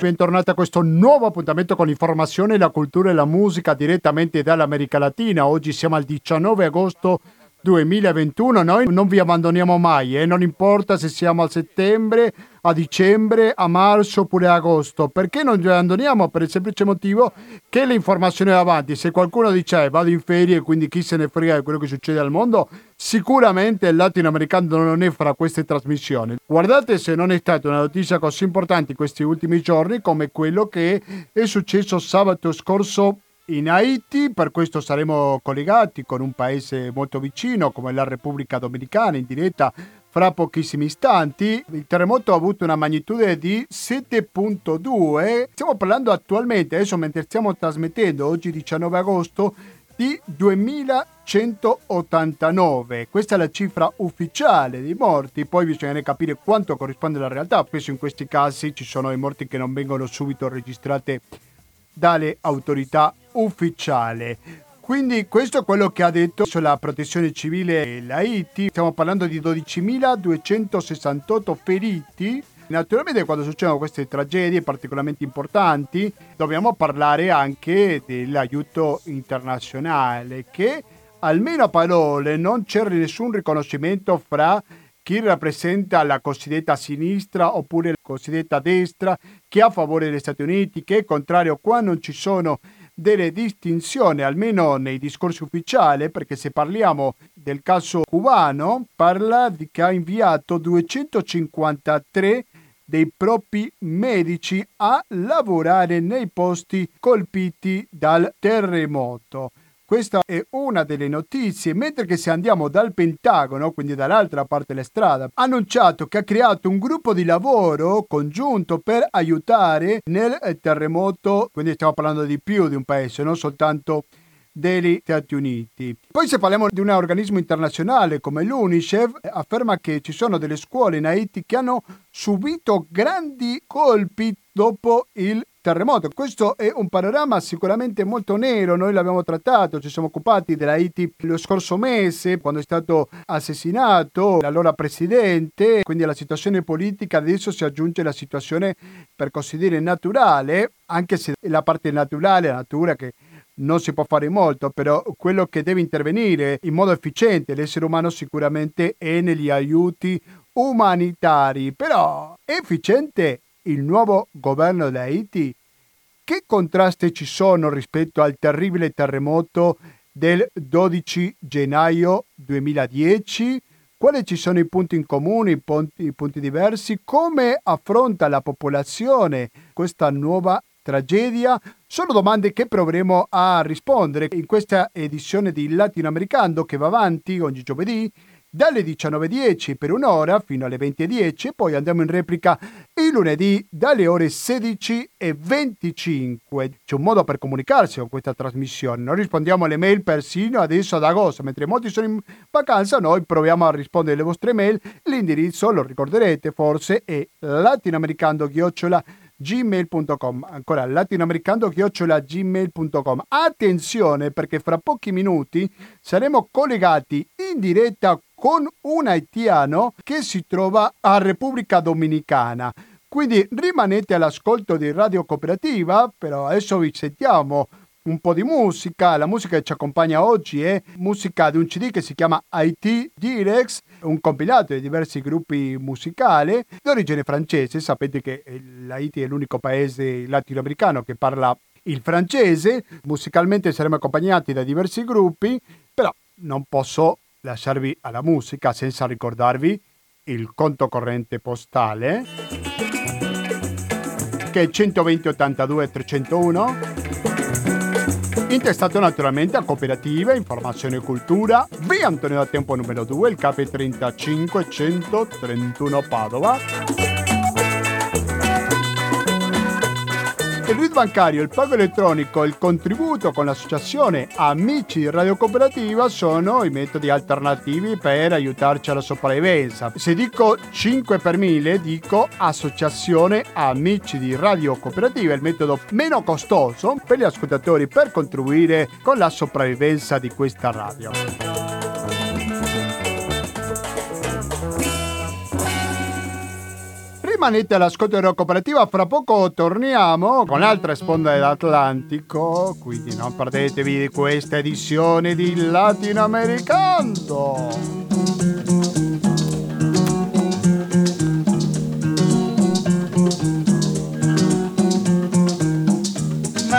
bentornati a questo nuovo appuntamento con l'informazione, la cultura e la musica direttamente dall'America Latina. Oggi siamo al 19 agosto 2021, noi non vi abbandoniamo mai, eh? non importa se siamo a settembre, a dicembre, a marzo oppure a agosto, perché non vi abbandoniamo? Per il semplice motivo che l'informazione è avanti, se qualcuno dice eh, vado in ferie e quindi chi se ne frega di quello che succede al mondo, sicuramente il latinoamericano non è fra queste trasmissioni. Guardate se non è stata una notizia così importante in questi ultimi giorni come quello che è successo sabato scorso in Haiti, per questo saremo collegati con un paese molto vicino come la Repubblica Dominicana in diretta fra pochissimi istanti. Il terremoto ha avuto una magnitude di 7.2. Stiamo parlando attualmente, adesso mentre stiamo trasmettendo, oggi 19 agosto, di 2189. Questa è la cifra ufficiale dei morti, poi bisogna capire quanto corrisponde alla realtà. Spesso in questi casi ci sono i morti che non vengono subito registrate dalle autorità ufficiali. Quindi questo è quello che ha detto sulla protezione civile l'Haiti. Stiamo parlando di 12.268 feriti. Naturalmente quando succedono queste tragedie particolarmente importanti dobbiamo parlare anche dell'aiuto internazionale che almeno a parole non c'è nessun riconoscimento fra chi rappresenta la cosiddetta sinistra oppure la cosiddetta destra, chi è a favore degli Stati Uniti, che è contrario, qua non ci sono delle distinzioni, almeno nei discorsi ufficiali, perché se parliamo del caso cubano, parla di che ha inviato 253 dei propri medici a lavorare nei posti colpiti dal terremoto. Questa è una delle notizie, mentre che se andiamo dal Pentagono, quindi dall'altra parte della strada, ha annunciato che ha creato un gruppo di lavoro congiunto per aiutare nel terremoto, quindi stiamo parlando di più di un paese, non soltanto degli Stati Uniti. Poi se parliamo di un organismo internazionale come l'UNICEF, afferma che ci sono delle scuole in Haiti che hanno subito grandi colpi dopo il terremoto. Questo è un panorama sicuramente molto nero, noi l'abbiamo trattato, ci siamo occupati dell'Haiti lo scorso mese quando è stato assassinato l'allora presidente, quindi alla situazione politica adesso si aggiunge la situazione per così dire naturale, anche se la parte naturale, la natura che non si può fare molto, però quello che deve intervenire in modo efficiente l'essere umano sicuramente è negli aiuti umanitari, però efficiente il nuovo governo di Haiti, che contrasti ci sono rispetto al terribile terremoto del 12 gennaio 2010? Quali ci sono i punti in comune, i punti, i punti diversi? Come affronta la popolazione questa nuova tragedia? Sono domande che proveremo a rispondere in questa edizione di Latinoamericano che va avanti ogni giovedì dalle 19.10 per un'ora fino alle 20.10 e poi andiamo in replica il lunedì dalle ore 16.25. C'è un modo per comunicarsi con questa trasmissione, noi rispondiamo alle mail persino adesso ad agosto, mentre molti sono in vacanza noi proviamo a rispondere alle vostre mail, l'indirizzo lo ricorderete forse è latinoamericando gmail.com ancora latinoamericando-gmail.com attenzione perché fra pochi minuti saremo collegati in diretta con un haitiano che si trova a Repubblica Dominicana. Quindi rimanete all'ascolto di Radio Cooperativa, però adesso vi sentiamo un po' di musica. La musica che ci accompagna oggi è musica di un CD che si chiama IT Direx, un compilato di diversi gruppi musicali d'origine francese. Sapete che l'Haiti è l'unico paese latinoamericano che parla il francese. Musicalmente saremo accompagnati da diversi gruppi, però non posso lasciarvi alla musica senza ricordarvi il conto corrente postale che è 120 82 301 intestato naturalmente a cooperativa, informazione e cultura via Antonio da Tempo numero 2 il KP 35 131 Padova il RID bancario, il pago elettronico, il contributo con l'associazione Amici Radio Cooperativa sono i metodi alternativi per aiutarci alla sopravvivenza. Se dico 5 per 1000, dico associazione Amici di Radio Cooperativa, il metodo meno costoso per gli ascoltatori per contribuire con la sopravvivenza di questa Rimanete all'ascolto della cooperativa, fra poco torniamo con l'altra sponda dell'Atlantico, quindi non perdetevi di questa edizione di Latinoamericano.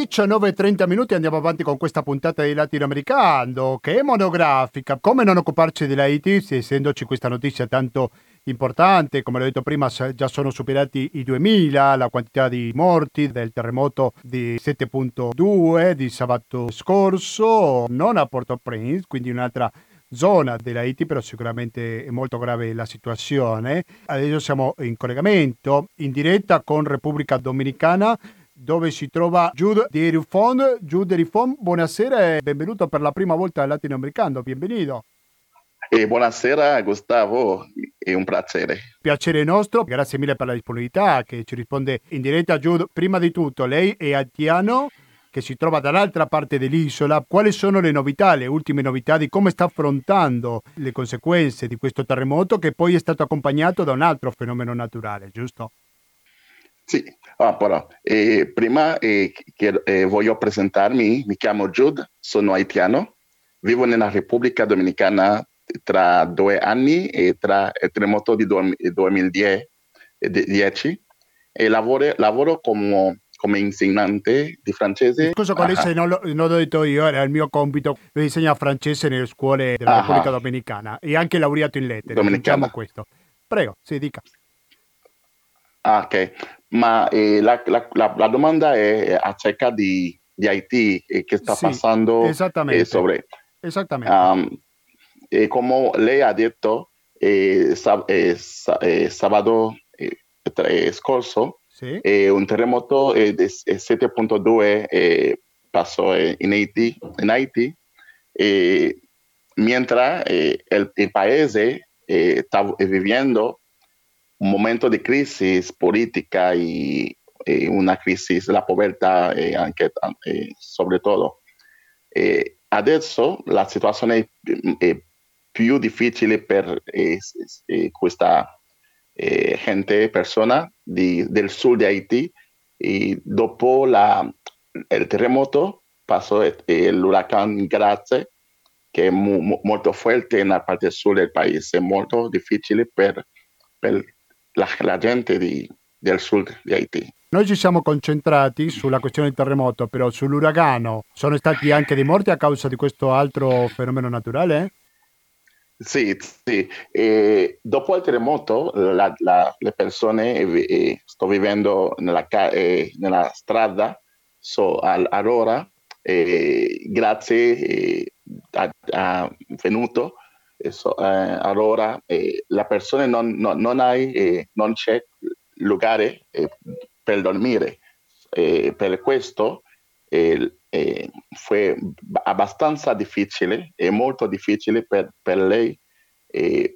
19.30 minuti andiamo avanti con questa puntata di Latinoamericano che è monografica. Come non occuparci dell'Haiti, essendoci questa notizia tanto importante, come l'ho detto prima, già sono superati i 2000 la quantità di morti del terremoto di 7.2 di sabato scorso, non a Port-au-Prince, quindi un'altra zona dell'Haiti, però sicuramente è molto grave la situazione. Adesso siamo in collegamento in diretta con Repubblica Dominicana dove si trova Jude di Rifond. Jude di Rifond, buonasera e benvenuto per la prima volta al Latinoamericano, benvenuto. E buonasera Gustavo, è un piacere. Piacere nostro, grazie mille per la disponibilità che ci risponde in diretta Jude. Prima di tutto, lei è haitiano che si trova dall'altra parte dell'isola. Quali sono le novità, le ultime novità di come sta affrontando le conseguenze di questo terremoto che poi è stato accompagnato da un altro fenomeno naturale, giusto? Sì, ah, però, eh, prima eh, che, eh, voglio presentarmi, mi chiamo Jude, sono haitiano, vivo nella Repubblica Dominicana tra due anni e tra il terremoto di 2010 e lavoro, lavoro come, come insegnante di francese. Scusa, quale se non, lo, non l'ho detto io, era il mio compito, io insegno francese nelle scuole della ah, Repubblica Dominicana e anche laureato in lettere, diciamo questo. Prego, si dica. Ah, ok, ma eh, la, la, la, la, domanda è acerca di, di Haiti e che sta sì, passando eh, sobre. Esattamente. Um, e come lei ha detto, eh, sab- eh, eh, sabato eh, scorso, sì. un terremoto di 7.2 passò in Haiti, in Haiti mentre il, il paese sta vivendo un momento di crisi politica e, e una crisi della povertà e anche e soprattutto. E adesso la situazione è, è più difficile per eh, questa eh, gente, persona di, del sud di Haiti e dopo la, il terremoto passò l'uragano Grazie che è mo, molto forte nella parte sud del paese, molto difficile per, per la, la gente di, del sud di Haiti. Noi ci siamo concentrati sulla questione del terremoto, però sull'uragano sono stati anche dei morti a causa di questo altro fenomeno naturale? Sì, sì. E dopo il terremoto la, la, le persone eh, sto vivendo nella, eh, nella strada so, al, allora eh, grazie a, a venuto Eso, eh, allora eh, la persona non, non, non, hai, eh, non c'è lugar per dormire. per questo fu abbastanza difficile e molto difficile per, per lei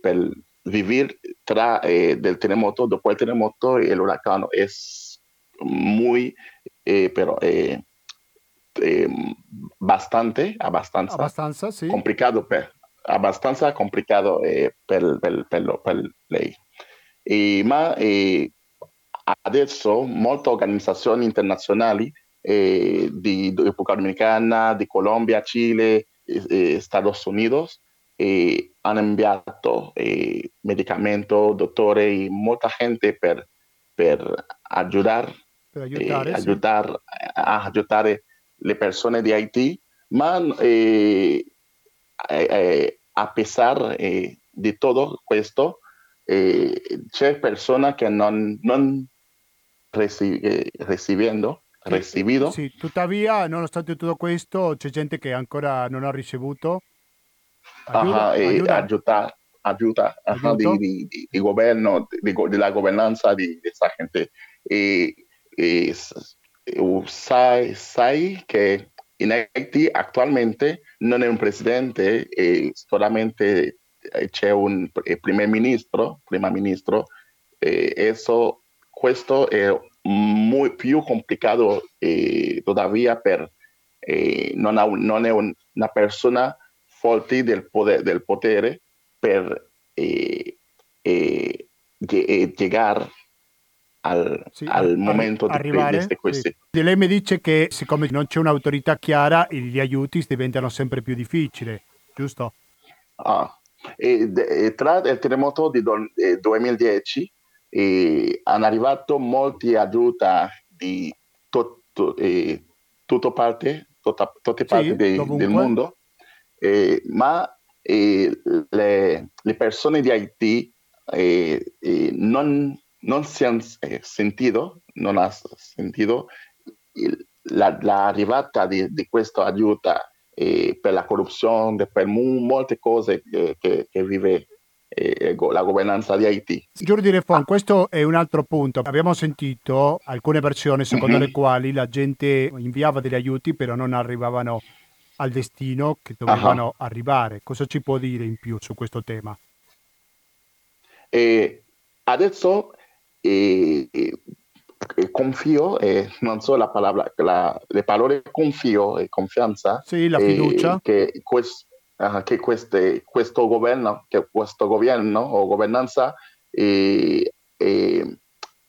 per vivere tra del terremoto, dopo il terremoto e l'uragano. È muy, però, bastante, abbastanza, abbastanza sì. complicato per, abbastanza complicato eh, per, per, per, per, lei. E, ma eh, adesso molte organizzazioni internazionali eh, di Repubblica Dominicana, di Colombia, Cile, eh, Stati Uniti hanno inviato medicamenti, dottori, molta gente per, per aiutare, per aiutare, sì. aiutare, a aiutare le persone di Haiti, ma eh, eh, eh, a pesar eh, di tutto questo, eh, c'è persone che non, non reci- eh, ricevendo, ricevuto. Sì, tuttavia, nonostante tutto questo, c'è gente che ancora non ha ricevuto aiuta, aiuta. aiuta, aiuta, aiuta di, di, di, governo, di, della governanza di questa gente. E, e, sai, sai che in Haiti attualmente non è un presidente, eh, solamente c'è un primo ministro, prima ministro, eh, eso, questo è muy, più complicato eh, todavía per eh, non, ha, non, è un, una persona forte del potere, del potere per eh, eh, llegar al, sì, al momento arrivare, di questi. Sì. Lei mi dice che siccome non c'è un'autorità chiara, gli aiuti diventano sempre più difficili, giusto? Ah, e, e tra il terremoto di 2010 eh, hanno arrivato molti aiuti di tutto, eh, tutto parte, tutta, tutte parti sì, de, del mondo, eh, ma le, le, persone di Haiti non, non, si hanno sentito, non ha sentito la, la arrivata di, di questa aiuto per la corruzione, per molte cose che, che, che vive eh, la governanza di Haiti. Giordi Refon, ah. questo è un altro punto. Abbiamo sentito alcune versioni secondo mm-hmm. le quali la gente inviava degli aiuti però non arrivavano al destino che dovevano uh-huh. arrivare. Cosa ci può dire in più su questo tema? Eh, adesso eh, confio, eh, non so la parola, la, le parole confio e confianza. Sì, la fiducia. che questo uh, che queste, questo, governo, che questo governo o governanza eh, eh,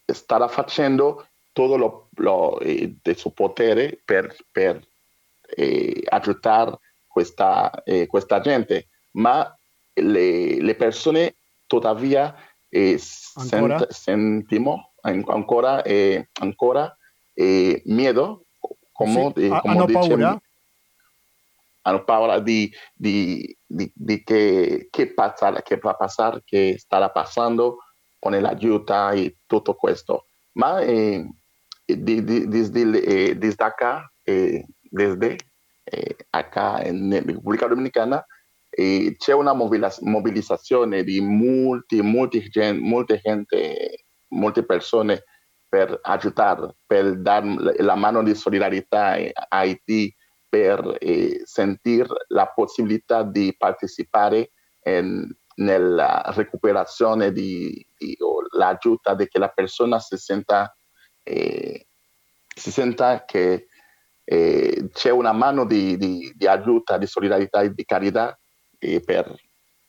starà facendo tutto lo, lo eh, del suo potere per, per eh, aiutare questa, eh, questa, gente, ma le, le persone tuttavia eh, sent, sentiamo ancora, ancora miedo, come, sì, come hanno dice, paura? hanno paura di, di, di, di che, che, passare, che va a passare, che starà passando con l'aiuto e tutto questo. Ma eh, desde, desde acá, eh, desde eh, acá in Repubblica Dominicana, eh, c'è una mobilizzazione di molti, molti, molte gente, molte persone per aiutare, per dare la mano di solidarietà a Haiti per eh, sentir la possibilità di partecipare in, nella recuperazione di, di l'aiuto di che la persona si senta, eh, si senta che eh, c'è una mano di, di, di, aiuto, di solidarietà e di carità eh, per,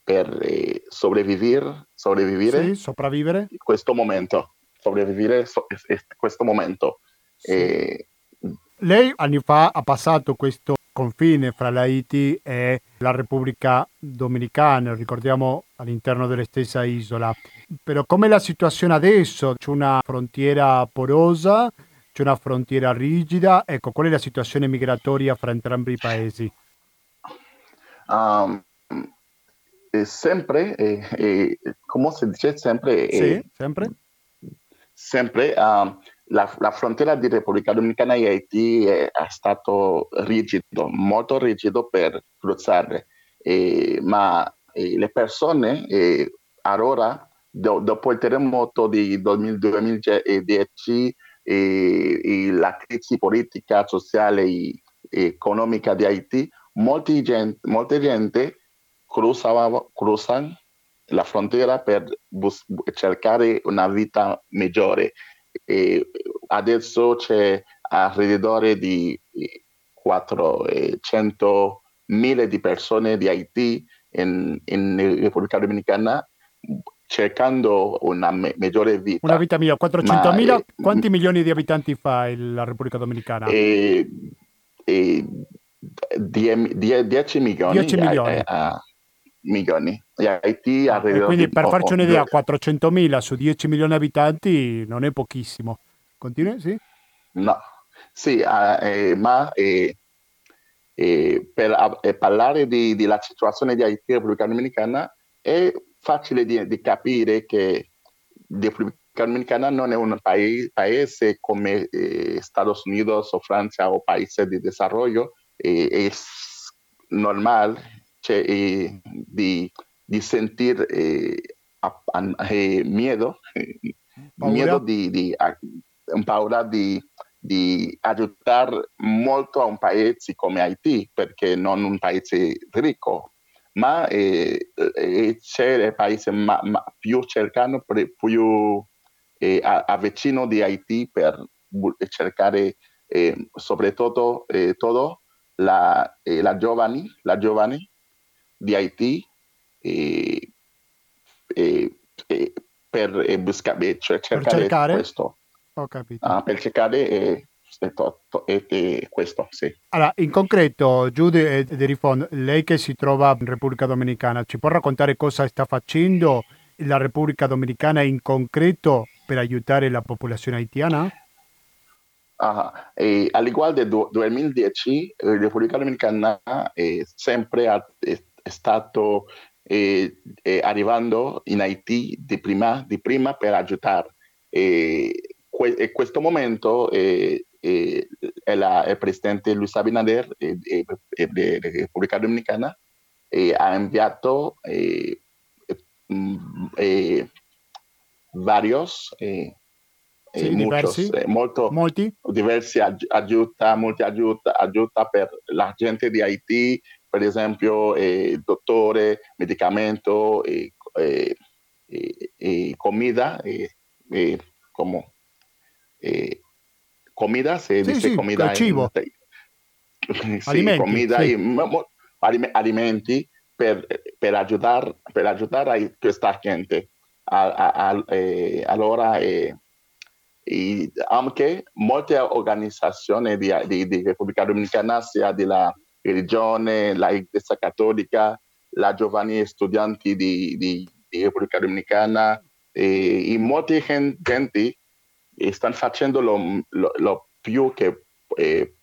per eh, sopravvivere, sopravvivere sì, sopravvivere questo momento, sopravvivere questo momento. Sì. Eh, lei anni fa ha passato questo confine fra l'Haiti e la Repubblica Dominicana, ricordiamo all'interno della stessa isola. Però com'è la situazione adesso? C'è una frontiera porosa, c'è una frontiera rigida, ecco, qual è la situazione migratoria fra entrambi i paesi? Um, sempre, eh, eh, come si dice sempre? sì, sempre. Sempre. Um, la, la, frontiera di Repubblica Dominicana e Haiti è, è stato rigido, molto rigido per cruzare, eh, ma eh, le persone eh, allora, do, dopo il terremoto di 2010 e la crisi politica, sociale e economica di Haiti, gente, molta gente cruzava, cruzano la frontiera per bus- cercare una vita migliore e adesso c'è alrededor di 400 mila di persone di Haiti in, in Repubblica Dominicana cercando una me- migliore vita. Una vita migliore, 400 mila, eh, quanti milioni di abitanti fa la Repubblica Dominicana? Eh, eh, 10 milioni. 10 milioni. A, a, milioni. E Haiti ah, quindi per farci un'idea, 400.000 su 10 milioni di abitanti non è pochissimo. Continui, sì? No, sì, eh, ma eh, eh, per parlare di, della situazione di Haiti e Repubblica Dominicana è facile di, di capire che la Repubblica Dominicana non è un paese, paese come eh, Stati Uniti o Francia o paesi di sviluppo, è normale cioè, eh, di, di sentire eh, eh, miedo, miedo di, di, paura di, di aiutare molto a un paese come Haiti, perché non un paese ricco, ma eh, eh, c'è il paese ma, ma più cercano, più eh, vicino di Haiti per cercare eh, soprattutto eh, la, eh, la, giovani, la giovani di Haiti eh, eh, eh, per, buscare, cioè cercare, per cercare questo. Ho capito. Ah, per cercare e, questo, sì. Allora, in concreto, Giude Derifon, lei che si trova in Repubblica Dominicana, ci può raccontare cosa sta facendo la Repubblica Dominicana in concreto per aiutare la popolazione haitiana? E all'igual del 2010, la Repubblica Dominicana è sempre ha, è, stato eh, eh, arrivando in Haiti di prima, di prima per aiutare. E in questo momento eh, la, il presidente Luis Abinader della Repubblica Dominicana ha inviato mm, varios sì, muchos, molto, molti diversi aiuta, molti aiuta, aiuta per la gente di Haiti, per esempio eh, dottore, medicamento, eh, comida, como, comida, se sì, dice sì, comida. Cibo. In, sì, alimenti, comida sì. e alimenti per, per, aiutare, per aiutare a questa gente. A, a, a, eh, allora eh, y aunque molte organizzazioni di, di, di Repubblica Dominicana, sia della religione, la Chiesa Cattolica, la giovani studianti di, di, di Repubblica Dominicana, e, e molte gente stanno facendo lo, lo, lo più che eh,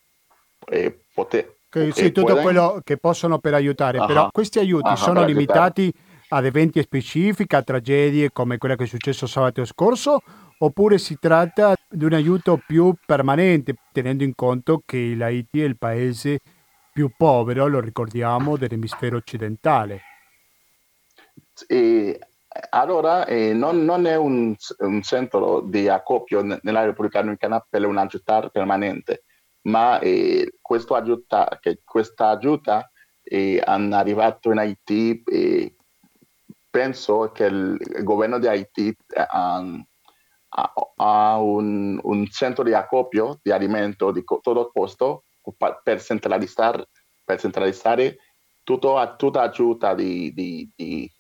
eh, poter. Che, sì, tutto pueden. quello che possono per aiutare, uh-huh. però questi aiuti uh-huh, sono limitati ad eventi specifici, a tragedie come quella che è successo sabato scorso, oppure si tratta di un aiuto più permanente, tenendo in conto che l'Haiti è il paese più povero, lo ricordiamo, dell'emisfero occidentale. E allora eh, non, non, è un, un, centro di accoppio nella Repubblica Dominicana per un aiuto permanente, ma eh, questo aiuta, che questa aiuta è arrivato in Haiti, eh, penso che il governo di Haiti ha a, un, un, centro di acopio di alimento di todo costo per centralizzare, per centralizzare tutto, tutta aiuta di, di, di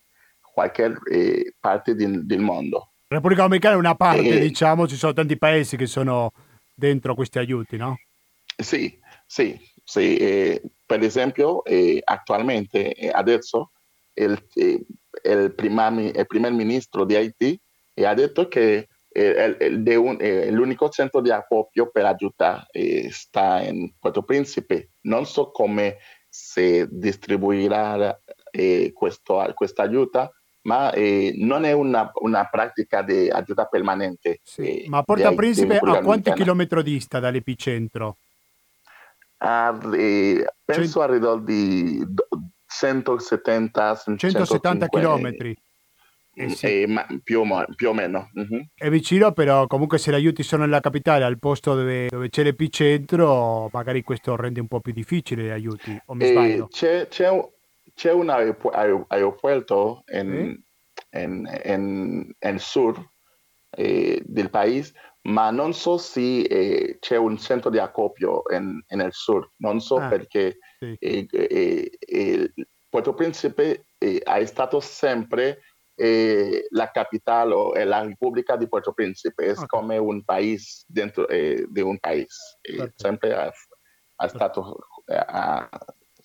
qualche eh, parte di, del mondo. La Repubblica Dominicana è una parte, eh, diciamo, ci sono tanti paesi che sono dentro questi aiuti, no? Sì, sì, sì. Eh, per esempio, eh, attualmente, adesso, il, il, prima, il primo ministro di Haiti ha detto che de un, eh, l'unico centro di acopio per aiutare eh, sta in Puerto Principe. Non so come si distribuirà eh, questo, questa aiuta, ma eh, non è una, una, pratica di aiuta permanente. Sì, ma Porta di, Principe a quanti chilometri dista dall'epicentro? Ah, eh, penso Cent... a di 170 170 chilometri. Eh sì. eh, ma più, o, più, o, meno. Uh-huh. È vicino, però comunque se gli aiuti sono nella capitale, al posto dove, dove c'è l'epicentro, magari questo rende un po' più difficile gli aiuti, o mi eh, c'è, c'è, c'è, un aeroporto in, sì? in, in, in sur eh, del paese, ma non so se eh, c'è un centro di accoppio nel sur, non so ah, perché sì. Puerto Principe è stato sempre eh, la capital o eh, la República de Puerto Príncipe es okay. come un país dentro eh, de un país. siempre ha, ha stato... Uh,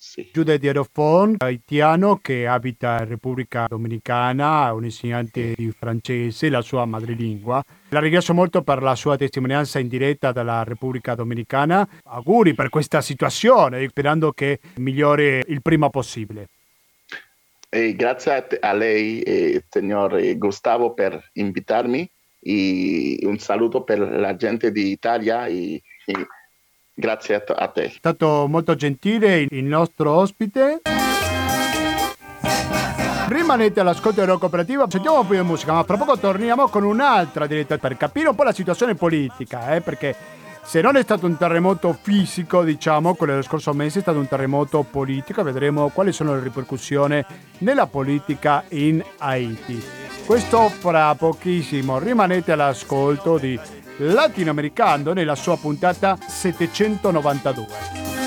sì. Giude di Aerofon, haitiano che abita in Repubblica Dominicana, un insegnante di francese, la sua madrelingua. La ringrazio molto per la sua testimonianza in diretta dalla Repubblica Dominicana. Auguri per questa situazione, sperando che migliori il prima possibile. Eh, grazie a, a lei, eh, signor Gustavo, per invitarmi e un saluto per la gente d'Italia e, e grazie a, a te. È stato molto gentile il nostro ospite. Rimanete all'ascolto della cooperativa, sentiamo un po' di musica, ma fra poco torniamo con un'altra diretta per capire un po' la situazione politica, eh, perché se non è stato un terremoto fisico, diciamo, quello dello scorso mese è stato un terremoto politico, vedremo quali sono le ripercussioni nella politica in Haiti. Questo fra pochissimo, rimanete all'ascolto di Latinoamericano nella sua puntata 792.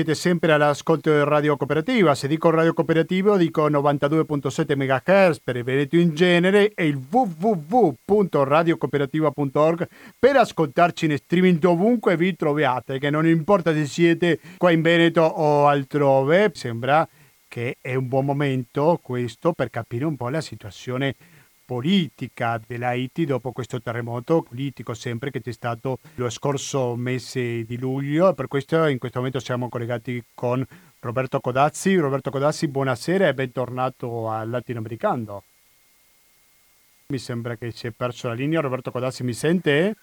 Siete sempre all'ascolto di Radio Cooperativa. Se dico Radio Cooperativo dico 92.7 MHz per il Veneto in genere e il www.radiocooperativa.org per ascoltarci in streaming dovunque vi troviate, che non importa se siete qua in Veneto o altrove, sembra che è un buon momento questo per capire un po' la situazione politica dell'Haiti dopo questo terremoto politico sempre che c'è stato lo scorso mese di luglio per questo in questo momento siamo collegati con Roberto Codazzi. Roberto Codazzi, buonasera e bentornato al Latinoamericano. Mi sembra che si è perso la linea. Roberto Codazzi mi sente?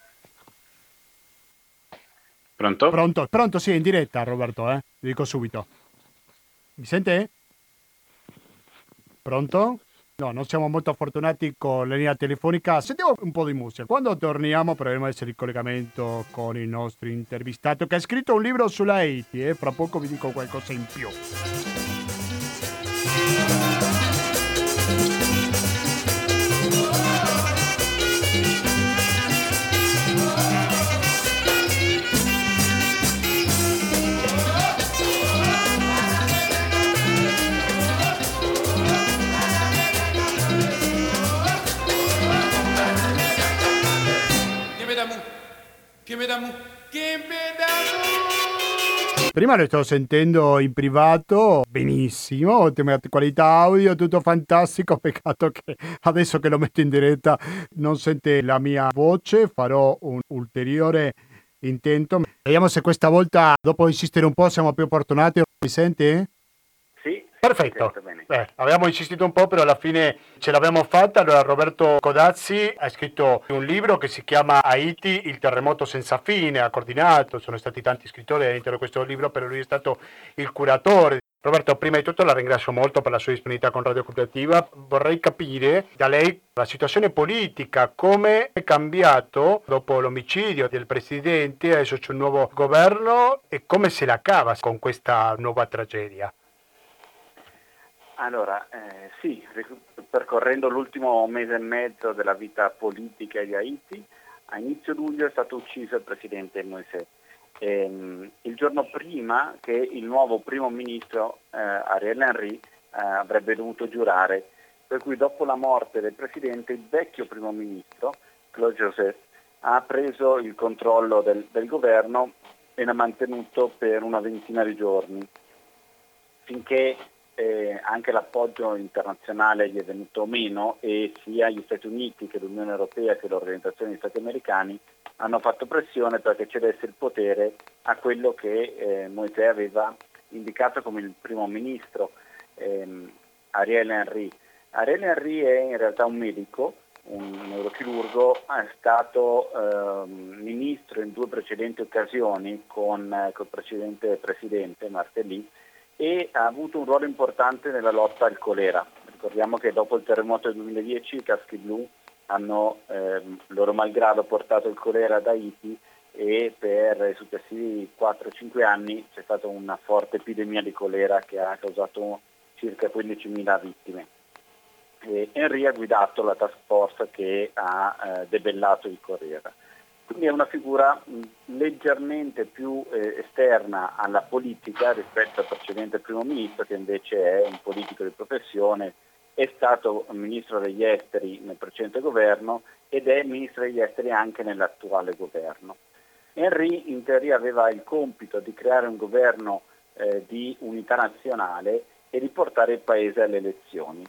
Pronto? Pronto, pronto sì, in diretta Roberto, eh? Vi dico subito. Mi sente? Pronto? No, non siamo molto fortunati con la linea telefonica. Sentiamo un po' di musica. Quando torniamo proveremo a essere in collegamento con il nostro intervistato che ha scritto un libro sulla Haiti eh? fra poco vi dico qualcosa in più. Prima lo sto sentendo in privato, benissimo, ottima qualità audio, tutto fantastico, peccato che adesso che lo metto in diretta non sente la mia voce, farò un ulteriore intento. Vediamo se questa volta, dopo insistere un po', siamo più fortunati. Mi sente? Perfetto. Beh, abbiamo insistito un po', però alla fine ce l'abbiamo fatta. Allora, Roberto Codazzi ha scritto un libro che si chiama Haiti, il terremoto senza fine, ha coordinato, sono stati tanti scrittori all'interno di questo libro, però lui è stato il curatore. Roberto, prima di tutto la ringrazio molto per la sua disponibilità con Radio Cooperativa. Vorrei capire da lei la situazione politica, come è cambiato dopo l'omicidio del presidente, adesso c'è un nuovo governo e come se la cava con questa nuova tragedia. Allora, eh, sì, percorrendo l'ultimo mese e mezzo della vita politica di Haiti, a inizio luglio è stato ucciso il presidente Moisés. Ehm, il giorno prima che il nuovo primo ministro eh, Ariel Henry eh, avrebbe dovuto giurare, per cui dopo la morte del presidente il vecchio primo ministro, Claude Joseph, ha preso il controllo del, del governo e l'ha mantenuto per una ventina di giorni, finché eh, anche l'appoggio internazionale gli è venuto meno e sia gli Stati Uniti che l'Unione Europea che l'Organizzazione degli Stati Americani hanno fatto pressione perché cedesse il potere a quello che eh, Moisés aveva indicato come il primo ministro, ehm, Ariel Henry. Ariel Henry è in realtà un medico, un neurochirurgo, è stato eh, ministro in due precedenti occasioni con, eh, il precedente presidente Martelly e ha avuto un ruolo importante nella lotta al colera. Ricordiamo che dopo il terremoto del 2010 i caschi blu hanno ehm, loro malgrado portato il colera ad Haiti e per i successivi 4-5 anni c'è stata una forte epidemia di colera che ha causato circa 15.000 vittime. E Henry ha guidato la task force che ha eh, debellato il colera. Quindi è una figura leggermente più eh, esterna alla politica rispetto al precedente primo ministro che invece è un politico di professione è stato ministro degli esteri nel precedente governo ed è ministro degli esteri anche nell'attuale governo. Henry in teoria aveva il compito di creare un governo eh, di unità nazionale e di portare il paese alle elezioni.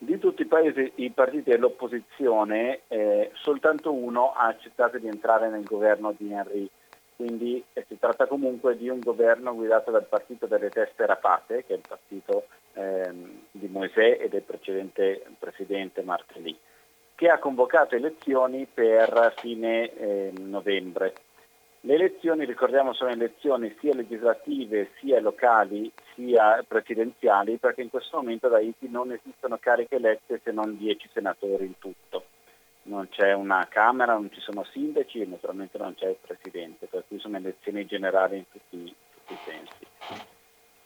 Di tutti i paesi, i partiti dell'opposizione, eh, soltanto uno ha accettato di entrare nel governo di Henry, quindi eh, si tratta comunque di un governo guidato dal partito delle teste rapate, che è il partito ehm, di Moisè e del precedente presidente Martelly, che ha convocato elezioni per fine eh, novembre. Le elezioni, ricordiamo, sono elezioni sia legislative, sia locali, sia presidenziali, perché in questo momento ad Haiti non esistono cariche elette se non 10 senatori in tutto. Non c'è una Camera, non ci sono sindaci e naturalmente non c'è il Presidente, per cui sono elezioni generali in tutti, tutti i sensi.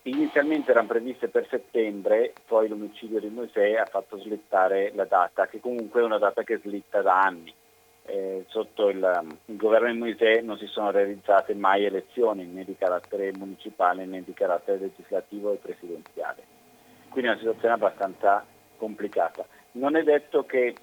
Inizialmente erano previste per settembre, poi l'omicidio di Moisè ha fatto slittare la data, che comunque è una data che slitta da anni eh, sotto il, il, governo di Moisè non si sono realizzate mai elezioni né di carattere municipale né di carattere legislativo e presidenziale. Quindi è una situazione abbastanza complicata. Non è detto che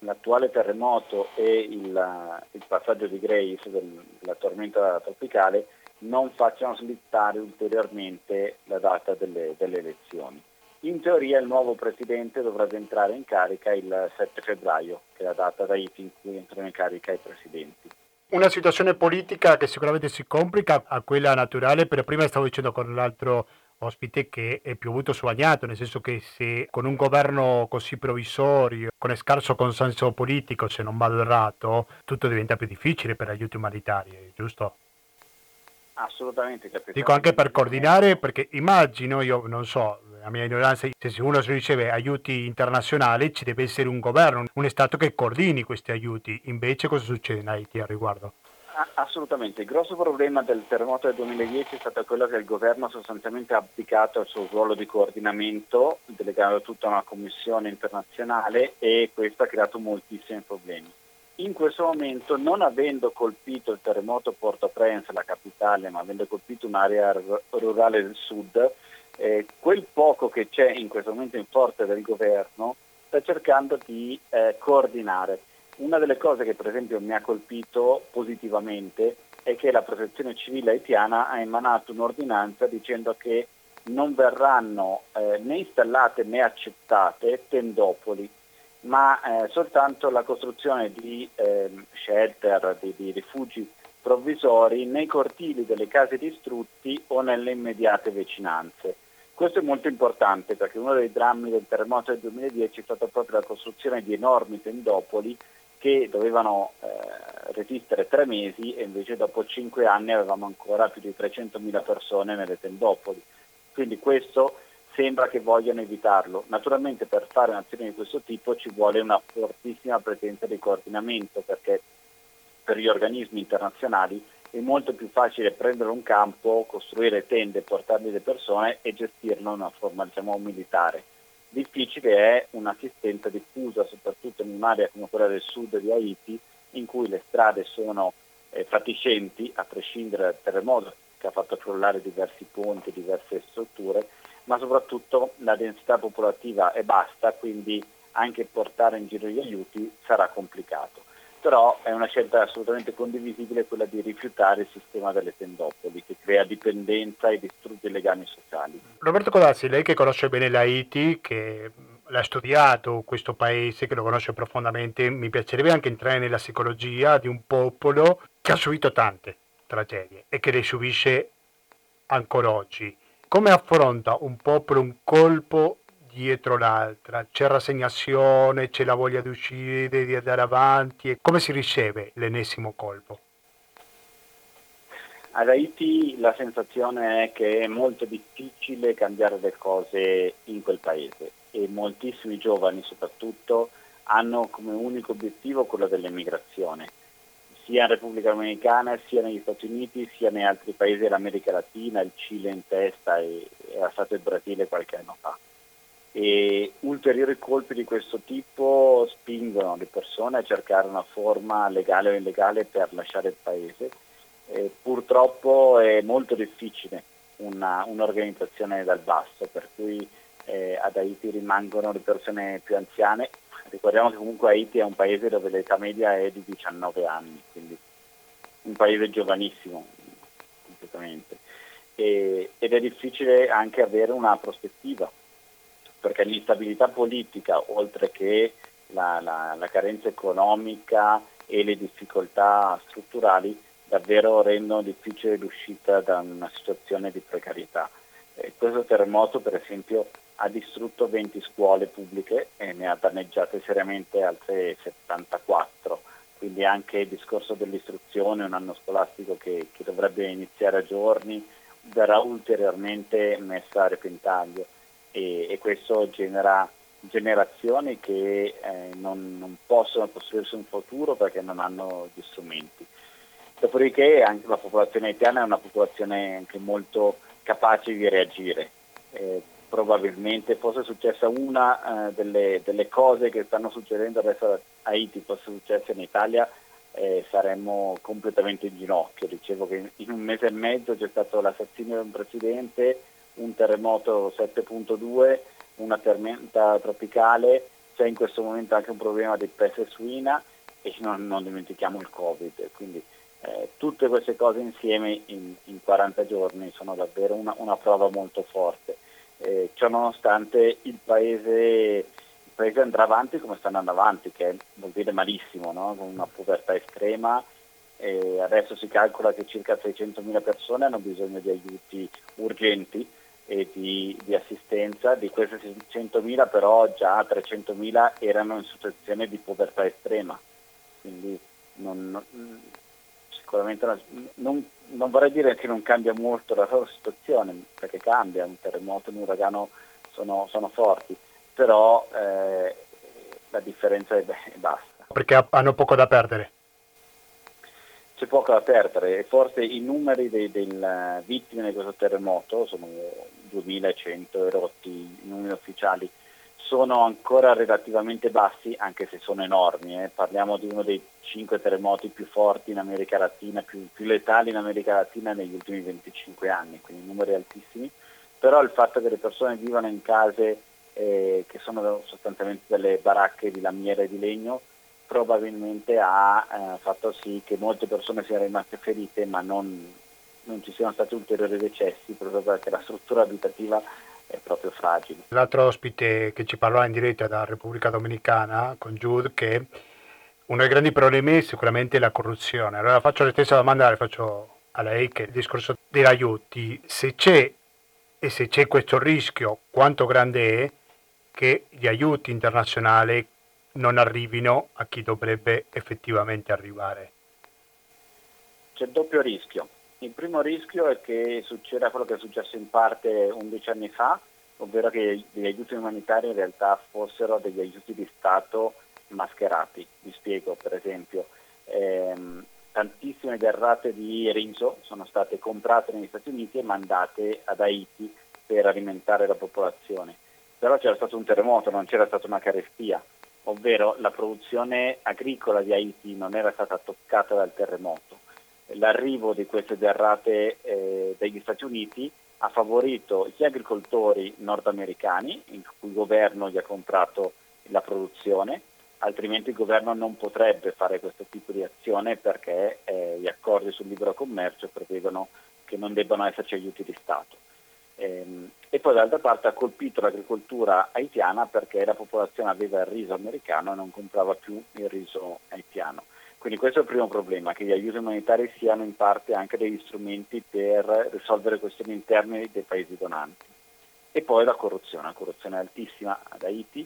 l'attuale terremoto e il, il passaggio di Grace, della tormenta tropicale, non facciano slittare ulteriormente la data delle, delle elezioni. In teoria il nuovo presidente dovrebbe entrare in carica il 7 febbraio, che è la data da in cui entrano in carica i presidenti. Una situazione politica che sicuramente si complica a quella naturale, però prima stavo dicendo con l'altro ospite che è piovuto su bagnato, nel senso che se con un governo così provvisorio, con scarso consenso politico, se non vado errato, tutto diventa più difficile per aiuti umanitari, giusto? Assolutamente. Dico anche per coordinare, perché immagino, io non so, la mia ignoranza, se uno riceve aiuti internazionali ci deve essere un governo, un Stato che coordini questi aiuti. Invece cosa succede in Haiti al riguardo? Assolutamente, il grosso problema del terremoto del 2010 è stato quello che il governo sostanzialmente ha abdicato al suo ruolo di coordinamento, delegando tutto a una commissione internazionale e questo ha creato moltissimi problemi. In questo momento, non avendo colpito il terremoto Port-au-Prince, la capitale, ma avendo colpito un'area rurale del sud, eh, quel poco che c'è in questo momento in forza del governo sta cercando di eh, coordinare. Una delle cose che per esempio mi ha colpito positivamente è che la protezione civile haitiana ha emanato un'ordinanza dicendo che non verranno eh, né installate né accettate tendopoli, ma eh, soltanto la costruzione di eh, shelter, di, di rifugi provvisori nei cortili delle case distrutti o nelle immediate vicinanze. Questo è molto importante perché uno dei drammi del terremoto del 2010 è stata proprio la costruzione di enormi tendopoli che dovevano eh, resistere tre mesi e invece dopo cinque anni avevamo ancora più di 300.000 persone nelle tendopoli. Quindi questo sembra che vogliano evitarlo. Naturalmente per fare un'azione di questo tipo ci vuole una fortissima presenza di coordinamento perché per gli organismi internazionali è molto più facile prendere un campo, costruire tende, portarvi le persone e gestirlo in una forma diciamo, militare. Difficile è un'assistenza diffusa, soprattutto in un'area come quella del sud di Haiti, in cui le strade sono eh, fatiscenti, a prescindere dal terremoto che ha fatto crollare diversi ponti, diverse strutture, ma soprattutto la densità popolativa è bassa, quindi anche portare in giro gli aiuti sarà complicato però è una scelta assolutamente condivisibile quella di rifiutare il sistema delle tendopoli che crea dipendenza e distrugge i legami sociali. Roberto Codazzi, lei che conosce bene l'Haiti, che l'ha studiato questo paese, che lo conosce profondamente, mi piacerebbe anche entrare nella psicologia di un popolo che ha subito tante tragedie e che le subisce ancora oggi. Come affronta un popolo un colpo dietro l'altra, c'è rassegnazione, c'è la voglia di uscire, di andare avanti. Come si riceve l'ennesimo colpo? Ad Haiti la sensazione è che è molto difficile cambiare le cose in quel paese e moltissimi giovani soprattutto hanno come unico obiettivo quello dell'emigrazione, sia in Repubblica Dominicana, sia negli Stati Uniti, sia nei altri paesi dell'America Latina, il Cile in testa e era stato il Brasile qualche anno fa e ulteriori colpi di questo tipo spingono le persone a cercare una forma legale o illegale per lasciare il paese. E purtroppo è molto difficile una, un'organizzazione dal basso, per cui eh, ad Haiti rimangono le persone più anziane. Ricordiamo che comunque Haiti è un paese dove l'età media è di 19 anni, quindi un paese giovanissimo completamente. E, ed è difficile anche avere una prospettiva, perché l'instabilità politica, oltre che la, la, la carenza economica e le difficoltà strutturali, davvero rendono difficile l'uscita da una situazione di precarietà. Eh, questo terremoto, per esempio, ha distrutto 20 scuole pubbliche e ne ha danneggiate seriamente altre 74. Quindi anche il discorso dell'istruzione, un anno scolastico che, che dovrebbe iniziare a giorni, verrà ulteriormente messa a repentaglio e, e questo genera generazioni che eh, non, non, possono costruirsi un futuro perché non hanno gli strumenti. Dopodiché anche la popolazione haitiana è una popolazione anche molto capace di reagire. Eh, probabilmente fosse successa una eh, delle, delle, cose che stanno succedendo adesso a Haiti, fosse successa in Italia, eh, saremmo completamente in ginocchio. Dicevo che in un mese e mezzo c'è stato l'assassinio di un presidente, un terremoto 7.2, una tormenta tropicale, c'è in questo momento anche un problema di peste suina e non, non dimentichiamo il Covid. Quindi eh, tutte queste cose insieme in, in 40 giorni sono davvero una, una prova molto forte. Eh, ciò nonostante il paese, il paese, andrà avanti come sta andando avanti, che vuol dire malissimo, no? con una povertà estrema. Adesso si calcola che circa 600.000 persone hanno bisogno di aiuti urgenti e di, di assistenza, di queste 600.000 però già 300.000 erano in situazione di povertà estrema. Quindi non, non, sicuramente non, non, vorrei dire che non cambia molto la loro situazione, perché cambia, un terremoto e un uragano sono, sono forti, però eh, la differenza è, è basta. Perché hanno poco da perdere? C'è poco da perdere e forse i numeri delle vittime di questo terremoto sono 2100 erotti, i numeri ufficiali, sono ancora relativamente bassi, anche se sono enormi. Eh. Parliamo di uno dei cinque terremoti più forti in America Latina, più, più, letali in America Latina negli ultimi 25 anni, quindi numeri altissimi. Però il fatto che le persone vivano in case eh, che sono sostanzialmente delle baracche di lamiera e di legno probabilmente ha eh, fatto sì che molte persone siano rimaste ferite ma non, non ci siano stati ulteriori decessi proprio perché la struttura abitativa è proprio fragile. L'altro ospite che ci parlò in diretta dalla Repubblica Dominicana con Jude che uno dei grandi problemi è sicuramente la corruzione. Allora faccio la stessa domanda che faccio a lei che è il discorso degli aiuti. Se c'è e se c'è questo rischio, quanto grande è che gli aiuti internazionali non arrivino a chi dovrebbe effettivamente arrivare? C'è doppio rischio. Il primo rischio è che succeda quello che è successo in parte 11 anni fa, ovvero che gli aiuti umanitari in realtà fossero degli aiuti di Stato mascherati. Vi spiego, per esempio, ehm, tantissime derrate di riso sono state comprate negli Stati Uniti e mandate ad Haiti per alimentare la popolazione. Però c'era stato un terremoto, non c'era stata una carestia, ovvero la produzione agricola di Haiti non era stata toccata dal terremoto l'arrivo di queste derrate eh, dagli Stati Uniti ha favorito gli agricoltori nordamericani, in cui il governo gli ha comprato la produzione, altrimenti il governo non potrebbe fare questo tipo di azione perché eh, gli accordi sul libero commercio prevedono che non debbano esserci aiuti di Stato. Ehm, e poi d'altra parte ha colpito l'agricoltura haitiana perché la popolazione aveva il riso americano e non comprava più il riso haitiano. Quindi questo è il primo problema, che gli aiuti umanitari siano in parte anche degli strumenti per risolvere questioni interne dei paesi donanti. E poi la corruzione, la corruzione è altissima ad Haiti,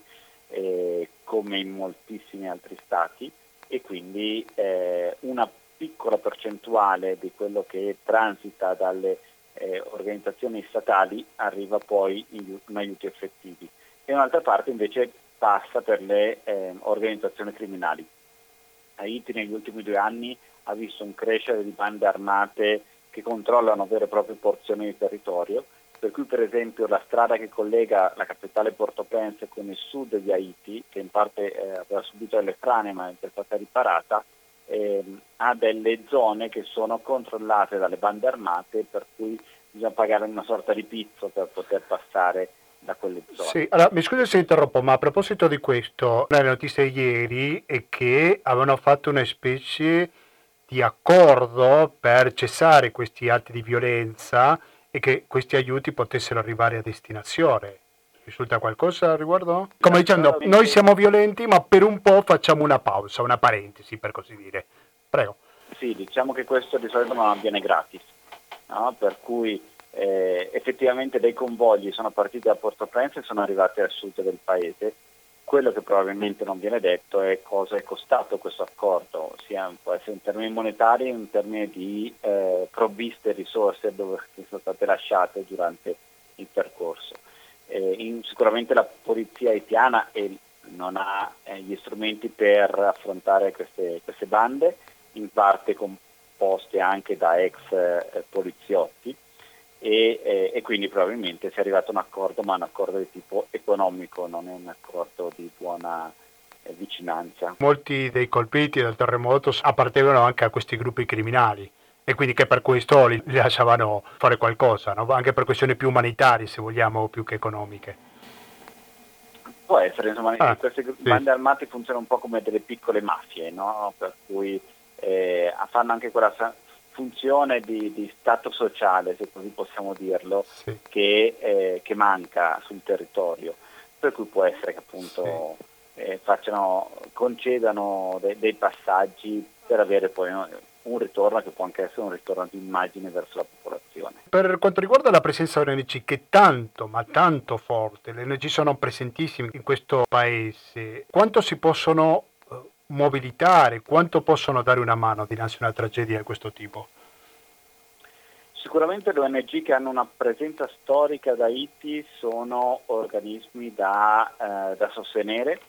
eh, come in moltissimi altri stati, e quindi eh, una piccola percentuale di quello che transita dalle eh, organizzazioni statali arriva poi in, in, aiuti effettivi e un'altra parte invece passa per le eh, organizzazioni criminali. Haiti negli ultimi due anni ha visto un crescere di bande armate che controllano vere e proprie porzioni di territorio, per cui per esempio la strada che collega la capitale Port-au-Prince con il sud di Haiti, che in parte eh, aveva subito delle frane ma è stata riparata, eh, ha delle zone che sono controllate dalle bande armate per cui bisogna pagare una sorta di pizzo per poter passare da quelle zone. Sì, allora, mi scusi se interrompo, ma a proposito di questo, la notizia ieri è che avevano fatto una specie di accordo per cessare questi atti di violenza e che questi aiuti potessero arrivare a destinazione. Risulta qualcosa al riguardo? Come dicendo, noi siamo violenti, ma per un po' facciamo una pausa, una parentesi, per così dire. Prego. Sì, diciamo che questo di solito non avviene gratis, no? per cui eh, effettivamente dei convogli sono partiti da Port-au-Prince e sono arrivati al sud del paese. Quello che probabilmente non viene detto è cosa è costato questo accordo, sia può essere in termini monetari, in termini di eh, provviste e risorse dove, che sono state lasciate durante il percorso. Eh, in, sicuramente la polizia haitiana non ha eh, gli strumenti per affrontare queste, queste, bande, in parte composte anche da ex eh, poliziotti e, eh, e, quindi probabilmente si è arrivato a un accordo, ma un accordo di tipo economico, non è un accordo di buona eh, vicinanza. Molti dei colpiti dal terremoto appartengono anche a questi gruppi criminali e quindi che per questo li, lasciavano fare qualcosa, no? anche per questioni più umanitarie se vogliamo, più che economiche. Può essere, insomma, ah, queste sì. bande armate funzionano un po' come delle piccole mafie, no? per cui eh, fanno anche quella funzione di, di, stato sociale, se così possiamo dirlo, sì. che, eh, che, manca sul territorio. Per cui può essere che appunto sì. eh, facciano, concedano de, dei passaggi per avere poi un ritorno che può anche essere un ritorno di immagine verso la popolazione. Per quanto riguarda la presenza dell'ONG, che è tanto, ma tanto forte, le ONG sono presentissime in questo paese, quanto si possono mobilitare? Quanto possono dare una mano dinanzi a una tragedia di questo tipo? Sicuramente le ONG che hanno una presenza storica da Haiti sono organismi da, eh, da sostenere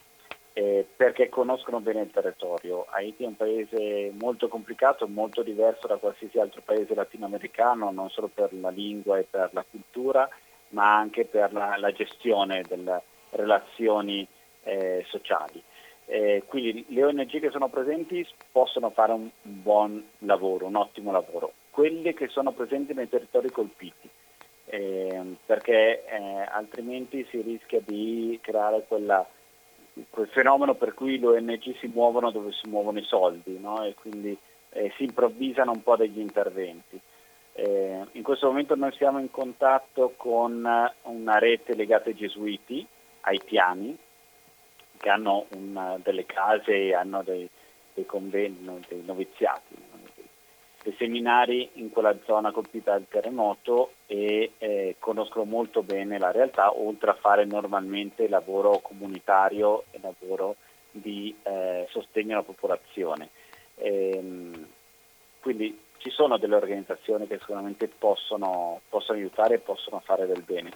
eh, perché conoscono bene il territorio. Haiti è un paese molto complicato, molto diverso da qualsiasi altro paese latinoamericano, non solo per la lingua e per la cultura, ma anche per la, la gestione delle relazioni eh, sociali. Eh, quindi le ONG che sono presenti possono fare un buon lavoro, un ottimo lavoro. Quelle che sono presenti nei territori colpiti, eh, perché eh, altrimenti si rischia di creare quella, quel fenomeno per cui le ONG si muovono dove si muovono i soldi no? e quindi eh, si improvvisano un po' degli interventi. Eh, in questo momento noi siamo in contatto con una rete legata ai gesuiti haitiani che hanno un, delle case e hanno dei, dei convegni, dei noviziati, dei seminari in quella zona colpita dal terremoto e eh, conoscono molto bene la realtà, oltre a fare normalmente lavoro comunitario e lavoro di eh, sostegno alla popolazione. Ehm, quindi ci sono delle organizzazioni che sicuramente possono, possono aiutare e possono fare del bene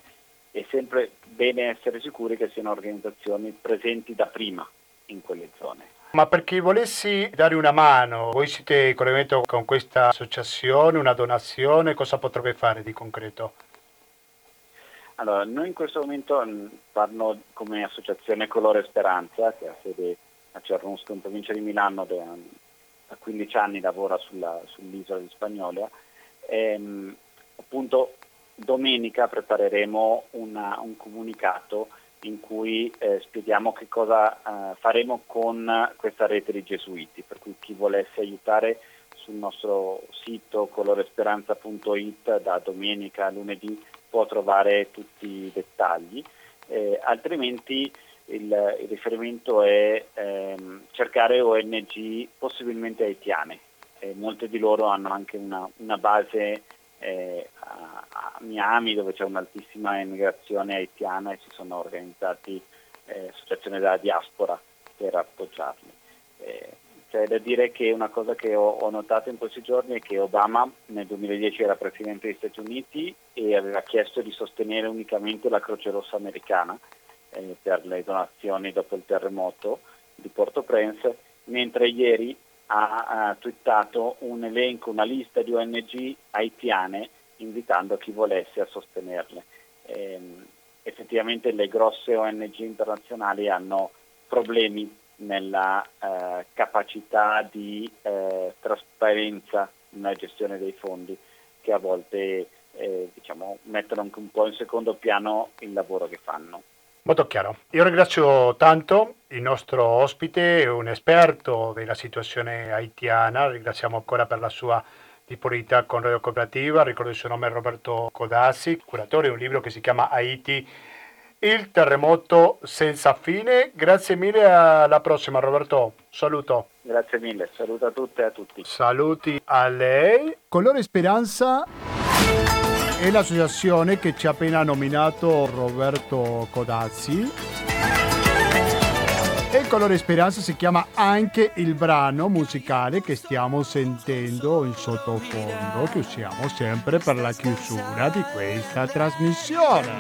è sempre bene essere sicuri che siano organizzazioni presenti da prima in quelle zone. Ma per chi volessi dare una mano, voi siete in collegamento con questa associazione, una donazione, cosa potrebbe fare di concreto? Allora, noi in questo momento parlo come associazione Colore Speranza, che ha sede a Cernusco in provincia di Milano, da 15 anni lavora sulla, sull'isola di Spagnola. E, ehm, appunto domenica prepareremo una, un comunicato in cui eh, spieghiamo che cosa eh, faremo con questa rete di gesuiti, per cui chi volesse aiutare sul nostro sito coloresperanza.it da domenica a lunedì può trovare tutti i dettagli, eh, altrimenti il, il, riferimento è ehm, cercare ONG possibilmente haitiane, molte di loro hanno anche una, una base eh, a, Miami dove c'è un'altissima immigrazione haitiana e si sono organizzati eh, associazioni della diaspora per appoggiarli. Eh, c'è da dire che una cosa che ho, ho, notato in questi giorni è che Obama nel 2010 era Presidente degli Stati Uniti e aveva chiesto di sostenere unicamente la Croce Rossa americana eh, per le donazioni dopo il terremoto di Port-au-Prince, mentre ieri ha, ha twittato un elenco, una lista di ONG haitiane invitando chi volesse a sostenerle. E, ehm, effettivamente le grosse ONG internazionali hanno problemi nella eh, capacità di eh, trasparenza nella gestione dei fondi che a volte eh, diciamo, mettono anche un po' in secondo piano il lavoro che fanno. Molto chiaro. Io ringrazio tanto il nostro ospite, un esperto della situazione haitiana, ringraziamo ancora per la sua disponibilità con Radio Cooperativa, ricordo il suo nome è Roberto Codassi, curatore di un libro che si chiama Haiti, il terremoto senza fine. Grazie mille, alla prossima Roberto, saluto. Grazie mille, saluto a tutte e a tutti. Saluti a lei. Colore Speranza è l'associazione che ci ha appena nominato Roberto Codazzi. E il colore speranza si chiama anche il brano musicale che stiamo sentendo in sottofondo, che usiamo sempre per la chiusura di questa trasmissione.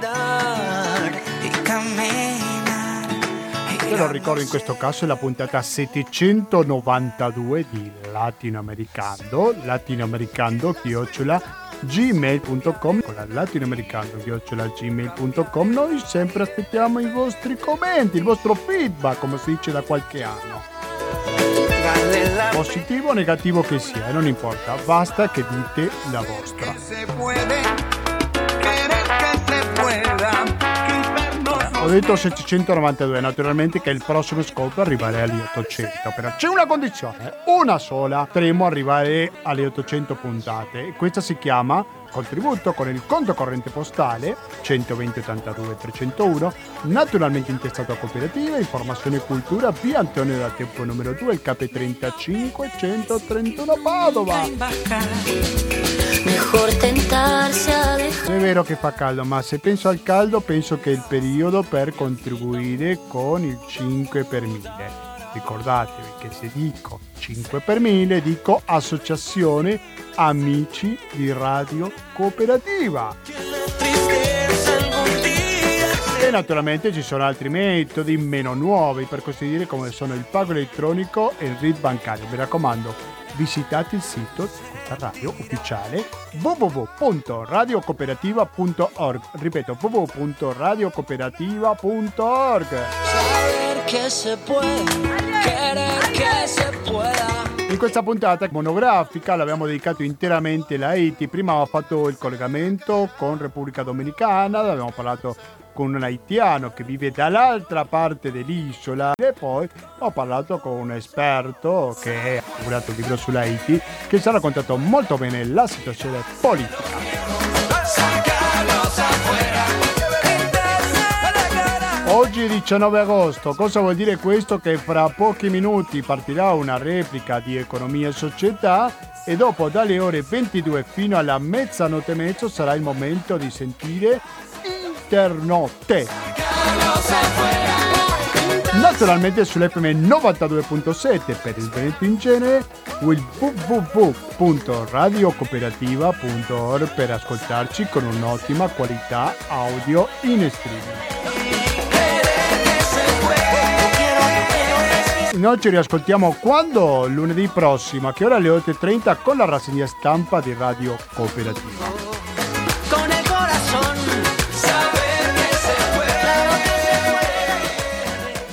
Te lo ricordo in questo caso è la puntata 792 di Latinoamericano, latinoamericano chiocciola gmail.com con la latinoamericano gmail.com noi sempre aspettiamo i vostri commenti il vostro feedback come si dice da qualche anno. Positivo o negativo che sia non importa basta che dite la vostra ho detto 792, naturalmente che il prossimo scopo è arrivare agli 800, però c'è una condizione, una sola, potremo arrivare alle 800 puntate. Questa si chiama contributo con il conto corrente postale 120 82 301, naturalmente intestato a cooperativa, informazione e cultura, via Antonio da Tempo numero 2, il KP35 131 Padova. È vero che fa caldo, ma se penso al caldo penso che è il periodo per contribuire con il 5 per 1000. Ricordatevi che se dico 5 per 1000 dico associazione amici di radio cooperativa. E naturalmente ci sono altri metodi meno nuovi per così dire come sono il pago elettronico e il RID bancario. Mi raccomando, visitate il sito di questa radio ufficiale www.radiocooperativa.org ripeto www.radiocooperativa.org Saber che se puede, querer che se pueda. In questa puntata monografica l'abbiamo dedicato interamente alla Haiti. Prima abbiamo fatto il collegamento con Repubblica Dominicana, abbiamo parlato con un haitiano che vive dall'altra parte dell'isola e poi ho parlato con un esperto che ha curato un libro sull'Haiti che ci ha raccontato molto bene la situazione politica. Oggi 19 agosto, cosa vuol dire questo? Che fra pochi minuti partirà una replica di Economia e Società e dopo dalle ore 22 fino alla mezzanotte e mezzo sarà il momento di sentire Internotte. Naturalmente sull'FM 92.7 per il Veneto in genere o il www.radiocooperativa.org per ascoltarci con un'ottima qualità audio in streaming. Noi ci riascoltiamo quando? Lunedì prossimo, a che ora alle 8.30 con la rassegna stampa di Radio Cooperativa.